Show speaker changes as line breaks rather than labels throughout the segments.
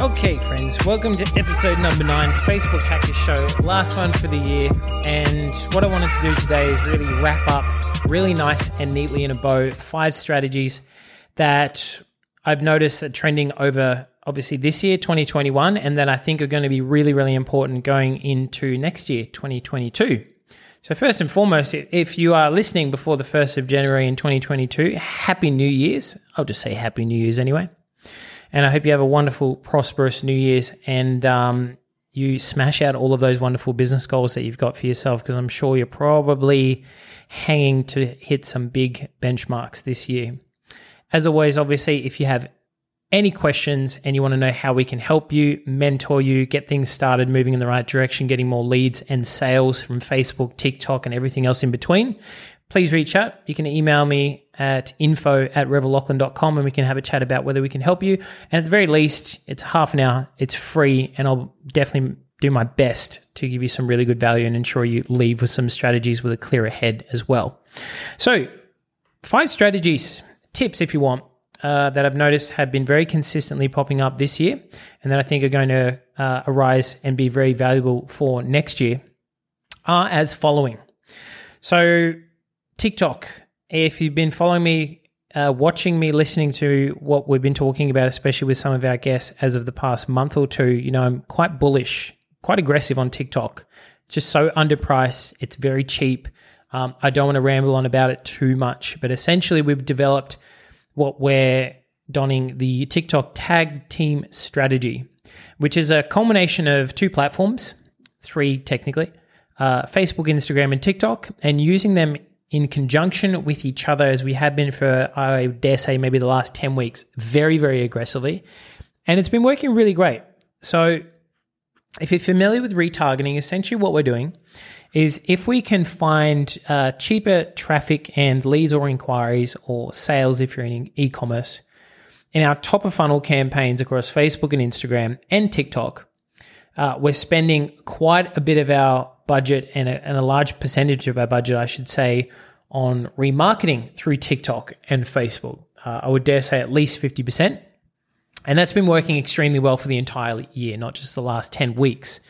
Okay, friends, welcome to episode number nine, Facebook Hackers Show, last one for the year. And what I wanted to do today is really wrap up really nice and neatly in a bow five strategies that I've noticed are trending over obviously this year, 2021, and that I think are going to be really, really important going into next year, 2022. So, first and foremost, if you are listening before the 1st of January in 2022, Happy New Year's. I'll just say Happy New Year's anyway. And I hope you have a wonderful, prosperous New Year's and um, you smash out all of those wonderful business goals that you've got for yourself because I'm sure you're probably hanging to hit some big benchmarks this year. As always, obviously, if you have any questions and you want to know how we can help you, mentor you, get things started moving in the right direction, getting more leads and sales from Facebook, TikTok, and everything else in between, please reach out. You can email me at info at revellachlan.com and we can have a chat about whether we can help you. And at the very least, it's half an hour, it's free, and I'll definitely do my best to give you some really good value and ensure you leave with some strategies with a clearer head as well. So, five strategies, tips if you want, uh, that I've noticed have been very consistently popping up this year and that I think are going to uh, arise and be very valuable for next year are as following. So, TikTok. If you've been following me, uh, watching me, listening to what we've been talking about, especially with some of our guests as of the past month or two, you know, I'm quite bullish, quite aggressive on TikTok. It's just so underpriced. It's very cheap. Um, I don't want to ramble on about it too much, but essentially, we've developed what we're donning the TikTok tag team strategy, which is a culmination of two platforms, three technically, uh, Facebook, Instagram, and TikTok, and using them in conjunction with each other as we have been for, I dare say, maybe the last 10 weeks, very, very aggressively. And it's been working really great. So, if you're familiar with retargeting, essentially what we're doing is if we can find uh, cheaper traffic and leads or inquiries or sales if you're in e commerce in our top of funnel campaigns across Facebook and Instagram and TikTok, uh, we're spending quite a bit of our budget and a, and a large percentage of our budget, I should say, on remarketing through TikTok and Facebook. Uh, I would dare say at least 50%. And that's been working extremely well for the entire year, not just the last 10 weeks.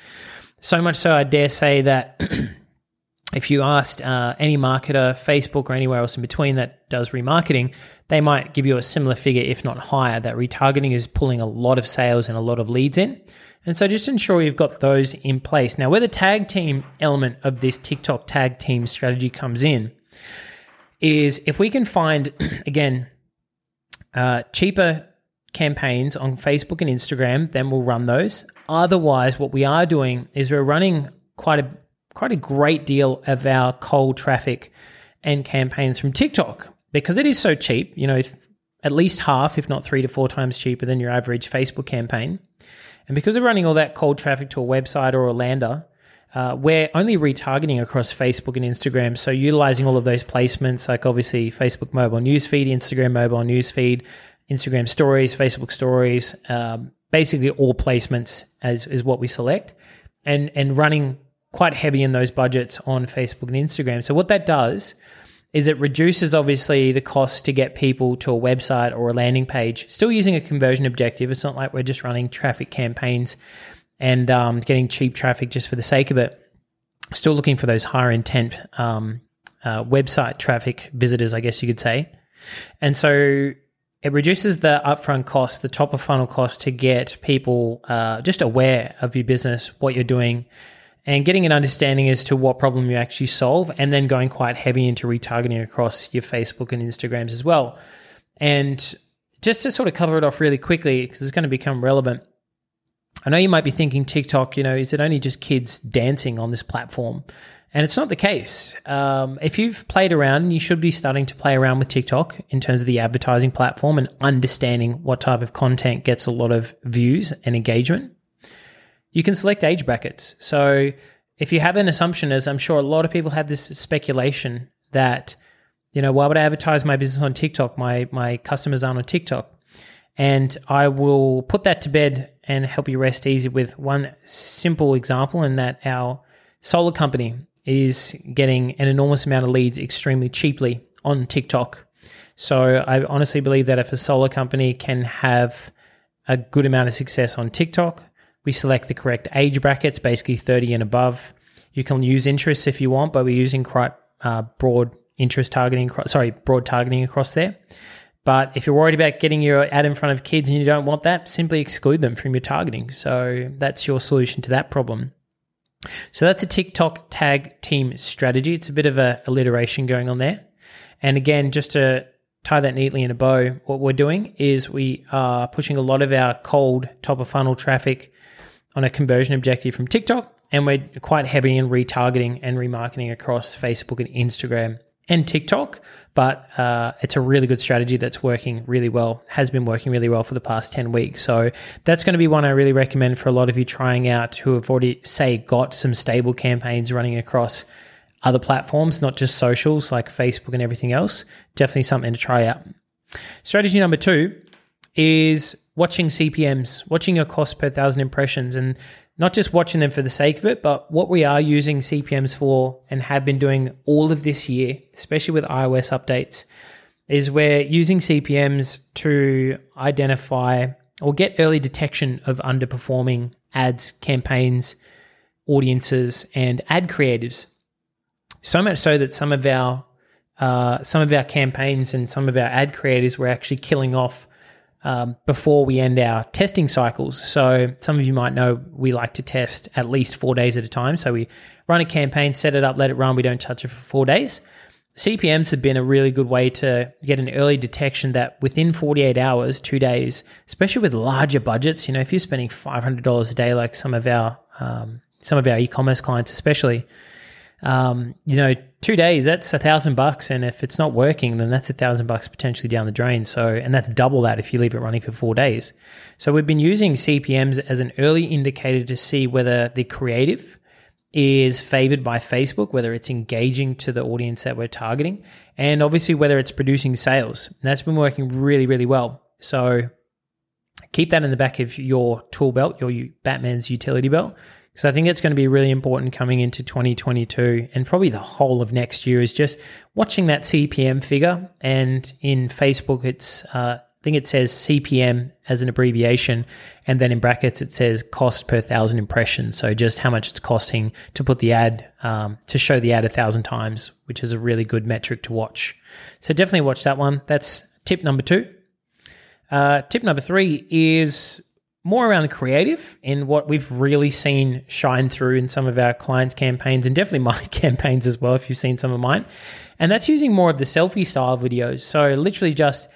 So much so, I dare say that if you asked uh, any marketer, Facebook or anywhere else in between that does remarketing, they might give you a similar figure, if not higher, that retargeting is pulling a lot of sales and a lot of leads in. And so just ensure you've got those in place. Now, where the tag team element of this TikTok tag team strategy comes in is if we can find, again, uh, cheaper campaigns on Facebook and Instagram, then we'll run those. Otherwise, what we are doing is we're running quite a quite a great deal of our cold traffic and campaigns from TikTok because it is so cheap. You know, at least half, if not three to four times cheaper than your average Facebook campaign. And because we're running all that cold traffic to a website or a lander, uh, we're only retargeting across Facebook and Instagram. So utilizing all of those placements, like obviously Facebook mobile newsfeed, Instagram mobile newsfeed, Instagram stories, Facebook stories, um, basically all placements as is what we select, and and running quite heavy in those budgets on Facebook and Instagram. So what that does is it reduces obviously the cost to get people to a website or a landing page, still using a conversion objective. It's not like we're just running traffic campaigns and um, getting cheap traffic just for the sake of it. Still looking for those higher intent um, uh, website traffic visitors, I guess you could say. And so it reduces the upfront cost, the top of funnel cost to get people uh, just aware of your business, what you're doing, and getting an understanding as to what problem you actually solve, and then going quite heavy into retargeting across your Facebook and Instagrams as well. And just to sort of cover it off really quickly, because it's going to become relevant. I know you might be thinking TikTok, you know, is it only just kids dancing on this platform? And it's not the case. Um, if you've played around, you should be starting to play around with TikTok in terms of the advertising platform and understanding what type of content gets a lot of views and engagement you can select age brackets. So if you have an assumption, as I'm sure a lot of people have this speculation that, you know, why would I advertise my business on TikTok? My my customers aren't on TikTok. And I will put that to bed and help you rest easy with one simple example, in that our solar company is getting an enormous amount of leads extremely cheaply on TikTok. So I honestly believe that if a solar company can have a good amount of success on TikTok. We select the correct age brackets, basically 30 and above. You can use interests if you want, but we're using quite uh, broad interest targeting, sorry, broad targeting across there. But if you're worried about getting your ad in front of kids and you don't want that, simply exclude them from your targeting. So that's your solution to that problem. So that's a TikTok tag team strategy. It's a bit of a alliteration going on there. And again, just to tie that neatly in a bow, what we're doing is we are pushing a lot of our cold top of funnel traffic on a conversion objective from TikTok. And we're quite heavy in retargeting and remarketing across Facebook and Instagram and TikTok, but uh, it's a really good strategy that's working really well, has been working really well for the past 10 weeks. So that's going to be one I really recommend for a lot of you trying out who have already, say, got some stable campaigns running across other platforms, not just socials like Facebook and everything else. Definitely something to try out. Strategy number two is watching CPMs, watching your cost per thousand impressions. And not just watching them for the sake of it, but what we are using CPMs for and have been doing all of this year, especially with iOS updates, is we're using CPMs to identify or get early detection of underperforming ads, campaigns, audiences, and ad creatives. So much so that some of our uh, some of our campaigns and some of our ad creators were actually killing off um, before we end our testing cycles. So, some of you might know we like to test at least four days at a time. So, we run a campaign, set it up, let it run, we don't touch it for four days. CPMs have been a really good way to get an early detection that within 48 hours, two days, especially with larger budgets, you know, if you're spending $500 a day, like some of our um, some of our e-commerce clients, especially, um, you know, two days, that's a thousand bucks. And if it's not working, then that's a thousand bucks potentially down the drain. So, and that's double that if you leave it running for four days. So we've been using CPMs as an early indicator to see whether the creative is favored by Facebook, whether it's engaging to the audience that we're targeting, and obviously whether it's producing sales. And that's been working really, really well. So keep that in the back of your tool belt, your Batman's utility belt, because I think it's going to be really important coming into 2022 and probably the whole of next year is just watching that CPM figure. And in Facebook, it's uh, I think it says CPM as an abbreviation, and then in brackets it says cost per thousand impressions. So just how much it's costing to put the ad um, to show the ad a thousand times, which is a really good metric to watch. So definitely watch that one. That's tip number two. Uh, tip number three is more around the creative and what we've really seen shine through in some of our clients' campaigns and definitely my campaigns as well, if you've seen some of mine. And that's using more of the selfie style videos. So, literally just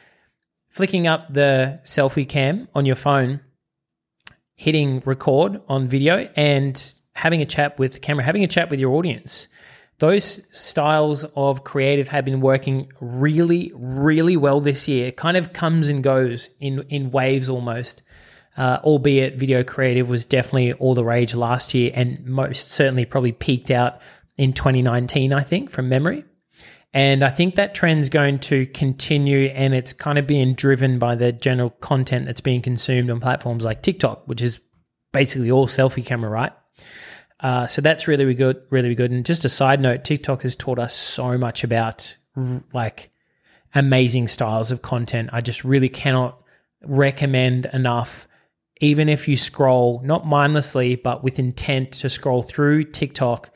flicking up the selfie cam on your phone, hitting record on video, and having a chat with the camera, having a chat with your audience. Those styles of creative have been working really, really well this year. It kind of comes and goes in, in waves almost uh, albeit video creative was definitely all the rage last year and most certainly probably peaked out in 2019, I think, from memory. And I think that trend's going to continue and it's kind of being driven by the general content that's being consumed on platforms like TikTok, which is basically all selfie camera, right? Uh, so that's really, good, really good. And just a side note, TikTok has taught us so much about like amazing styles of content. I just really cannot recommend enough even if you scroll not mindlessly, but with intent to scroll through TikTok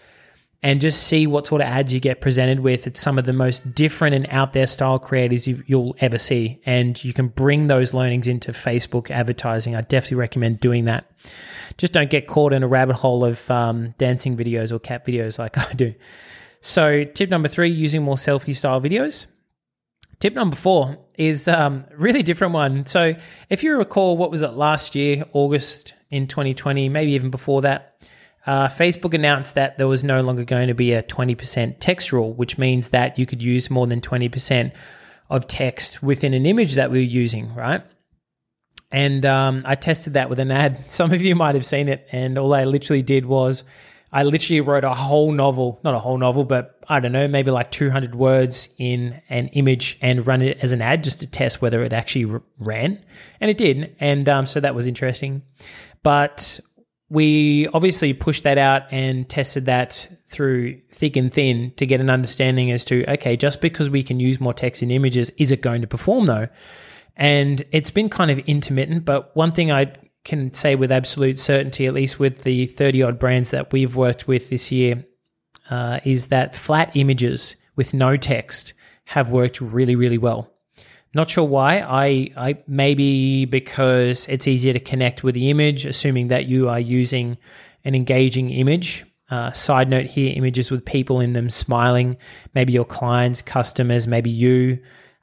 and just see what sort of ads you get presented with. It's some of the most different and out there style creators you will ever see. And you can bring those learnings into Facebook advertising. I definitely recommend doing that. Just don't get caught in a rabbit hole of um, dancing videos or cat videos like I do. So, tip number three using more selfie style videos. Tip number four is um, really different one. So, if you recall, what was it last year, August in 2020, maybe even before that, uh, Facebook announced that there was no longer going to be a 20% text rule, which means that you could use more than 20% of text within an image that we were using, right? And um, I tested that with an ad. Some of you might have seen it, and all I literally did was I literally wrote a whole novel, not a whole novel, but I don't know, maybe like 200 words in an image and run it as an ad just to test whether it actually ran. And it did. And um, so that was interesting. But we obviously pushed that out and tested that through thick and thin to get an understanding as to, okay, just because we can use more text in images, is it going to perform though? And it's been kind of intermittent, but one thing I can say with absolute certainty, at least with the 30 odd brands that we've worked with this year, uh, is that flat images with no text have worked really, really well. Not sure why. I, I maybe because it's easier to connect with the image, assuming that you are using an engaging image. Uh, side note here: images with people in them smiling. Maybe your clients, customers, maybe you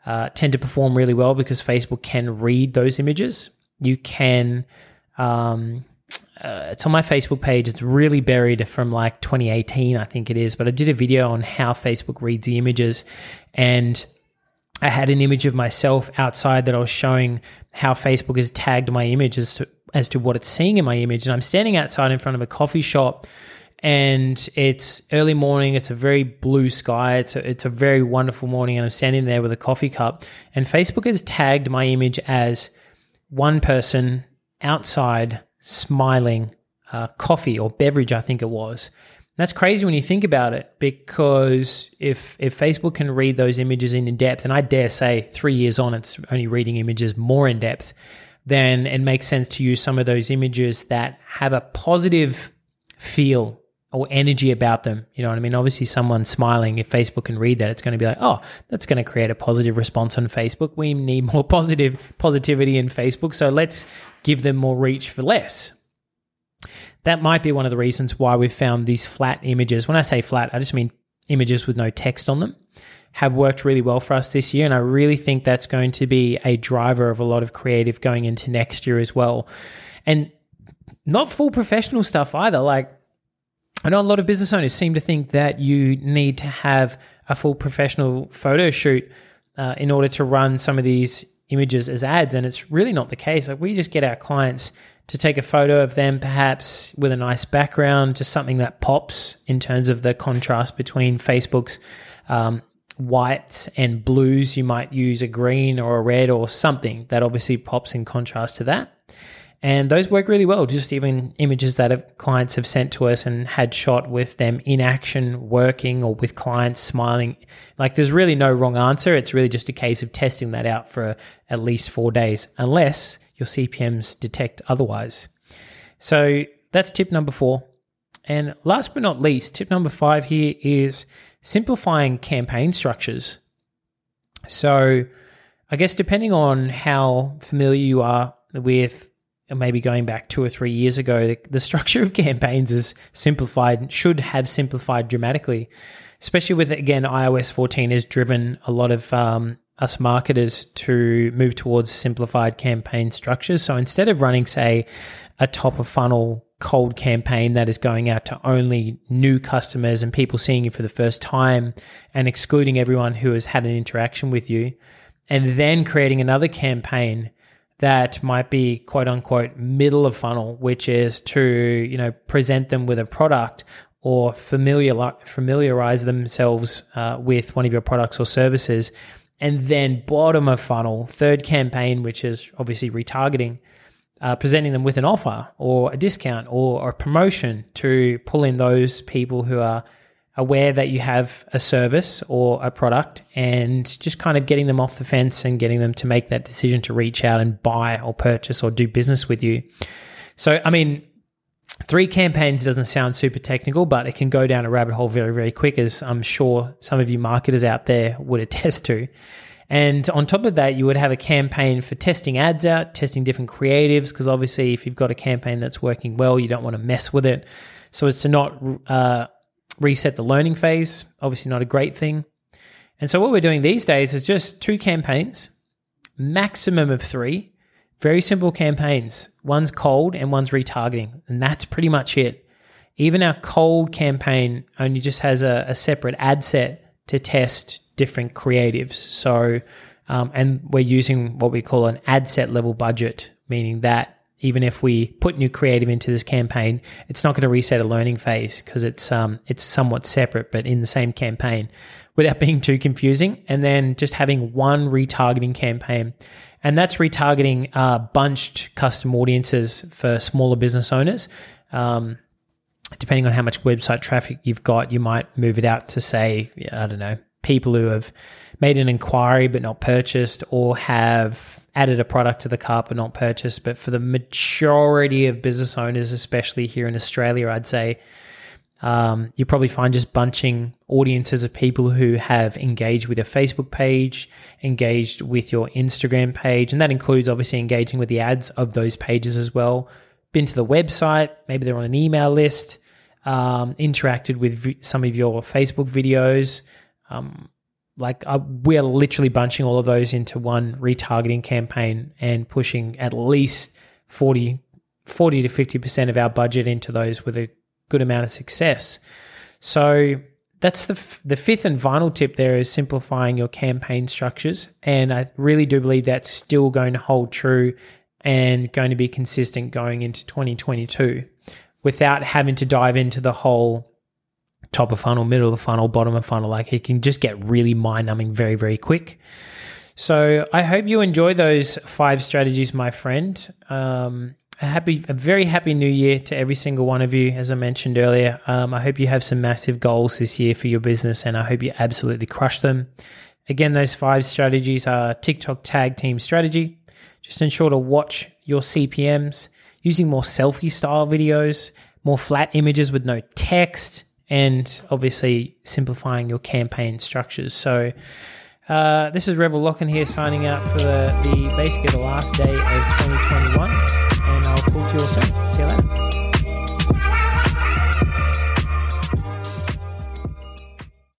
uh, tend to perform really well because Facebook can read those images. You can. Um, uh, it's on my Facebook page. It's really buried from like 2018, I think it is. But I did a video on how Facebook reads the images, and I had an image of myself outside that I was showing how Facebook has tagged my image as to, as to what it's seeing in my image. And I'm standing outside in front of a coffee shop and it's early morning. It's a very blue sky. It's a, it's a very wonderful morning. And I'm standing there with a coffee cup. And Facebook has tagged my image as one person outside smiling, uh, coffee or beverage, I think it was. That's crazy when you think about it, because if if Facebook can read those images in depth, and I dare say three years on, it's only reading images more in depth, then it makes sense to use some of those images that have a positive feel or energy about them. You know what I mean? Obviously, someone smiling, if Facebook can read that, it's going to be like, oh, that's going to create a positive response on Facebook. We need more positive positivity in Facebook, so let's give them more reach for less that might be one of the reasons why we've found these flat images. When I say flat, I just mean images with no text on them have worked really well for us this year. And I really think that's going to be a driver of a lot of creative going into next year as well. And not full professional stuff either. Like, I know a lot of business owners seem to think that you need to have a full professional photo shoot uh, in order to run some of these images as ads. And it's really not the case. Like, we just get our clients to take a photo of them, perhaps with a nice background, just something that pops in terms of the contrast between Facebook's um, whites and blues. You might use a green or a red or something that obviously pops in contrast to that. And those work really well. Just even images that have, clients have sent to us and had shot with them in action, working, or with clients smiling. Like there's really no wrong answer. It's really just a case of testing that out for at least four days, unless your CPMs detect otherwise. So that's tip number four. And last but not least, tip number five here is simplifying campaign structures. So I guess depending on how familiar you are with maybe going back two or three years ago, the, the structure of campaigns is simplified, should have simplified dramatically, especially with, again, iOS 14 has driven a lot of um, us marketers to move towards simplified campaign structures. So instead of running, say, a top of funnel cold campaign that is going out to only new customers and people seeing you for the first time and excluding everyone who has had an interaction with you, and then creating another campaign that might be quote unquote middle of funnel, which is to, you know, present them with a product or familiar, familiarize themselves uh, with one of your products or services. And then bottom of funnel, third campaign, which is obviously retargeting, uh, presenting them with an offer or a discount or, or a promotion to pull in those people who are aware that you have a service or a product and just kind of getting them off the fence and getting them to make that decision to reach out and buy or purchase or do business with you. So, I mean, Three campaigns doesn't sound super technical, but it can go down a rabbit hole very, very quick, as I'm sure some of you marketers out there would attest to. And on top of that, you would have a campaign for testing ads out, testing different creatives, because obviously, if you've got a campaign that's working well, you don't want to mess with it. So it's to not uh, reset the learning phase. Obviously, not a great thing. And so, what we're doing these days is just two campaigns, maximum of three, very simple campaigns. One's cold and one's retargeting, and that's pretty much it. Even our cold campaign only just has a, a separate ad set to test different creatives. So, um, and we're using what we call an ad set level budget, meaning that even if we put new creative into this campaign, it's not going to reset a learning phase because it's um, it's somewhat separate, but in the same campaign, without being too confusing. And then just having one retargeting campaign and that's retargeting uh, bunched custom audiences for smaller business owners. Um, depending on how much website traffic you've got, you might move it out to say, I don't know, people who have made an inquiry but not purchased or have added a product to the cart but not purchased. But for the majority of business owners, especially here in Australia, I'd say um, you probably find just bunching audiences of people who have engaged with your Facebook page, engaged with your Instagram page, and that includes obviously engaging with the ads of those pages as well. Been to the website, maybe they're on an email list, um, interacted with v- some of your Facebook videos. Um, like uh, we're literally bunching all of those into one retargeting campaign and pushing at least 40, 40 to 50% of our budget into those with a good amount of success. So that's the f- the fifth and final tip there is simplifying your campaign structures and I really do believe that's still going to hold true and going to be consistent going into 2022 without having to dive into the whole top of funnel, middle of funnel, bottom of funnel. Like it can just get really mind numbing very, very quick. So I hope you enjoy those five strategies, my friend. Um, a happy, a very happy new year to every single one of you. As I mentioned earlier, um, I hope you have some massive goals this year for your business, and I hope you absolutely crush them. Again, those five strategies are TikTok tag team strategy. Just ensure to watch your CPMS using more selfie style videos, more flat images with no text, and obviously simplifying your campaign structures. So, uh, this is Revel Locken here signing out for the, the basically the last day of 2021, and I'll talk to you all soon.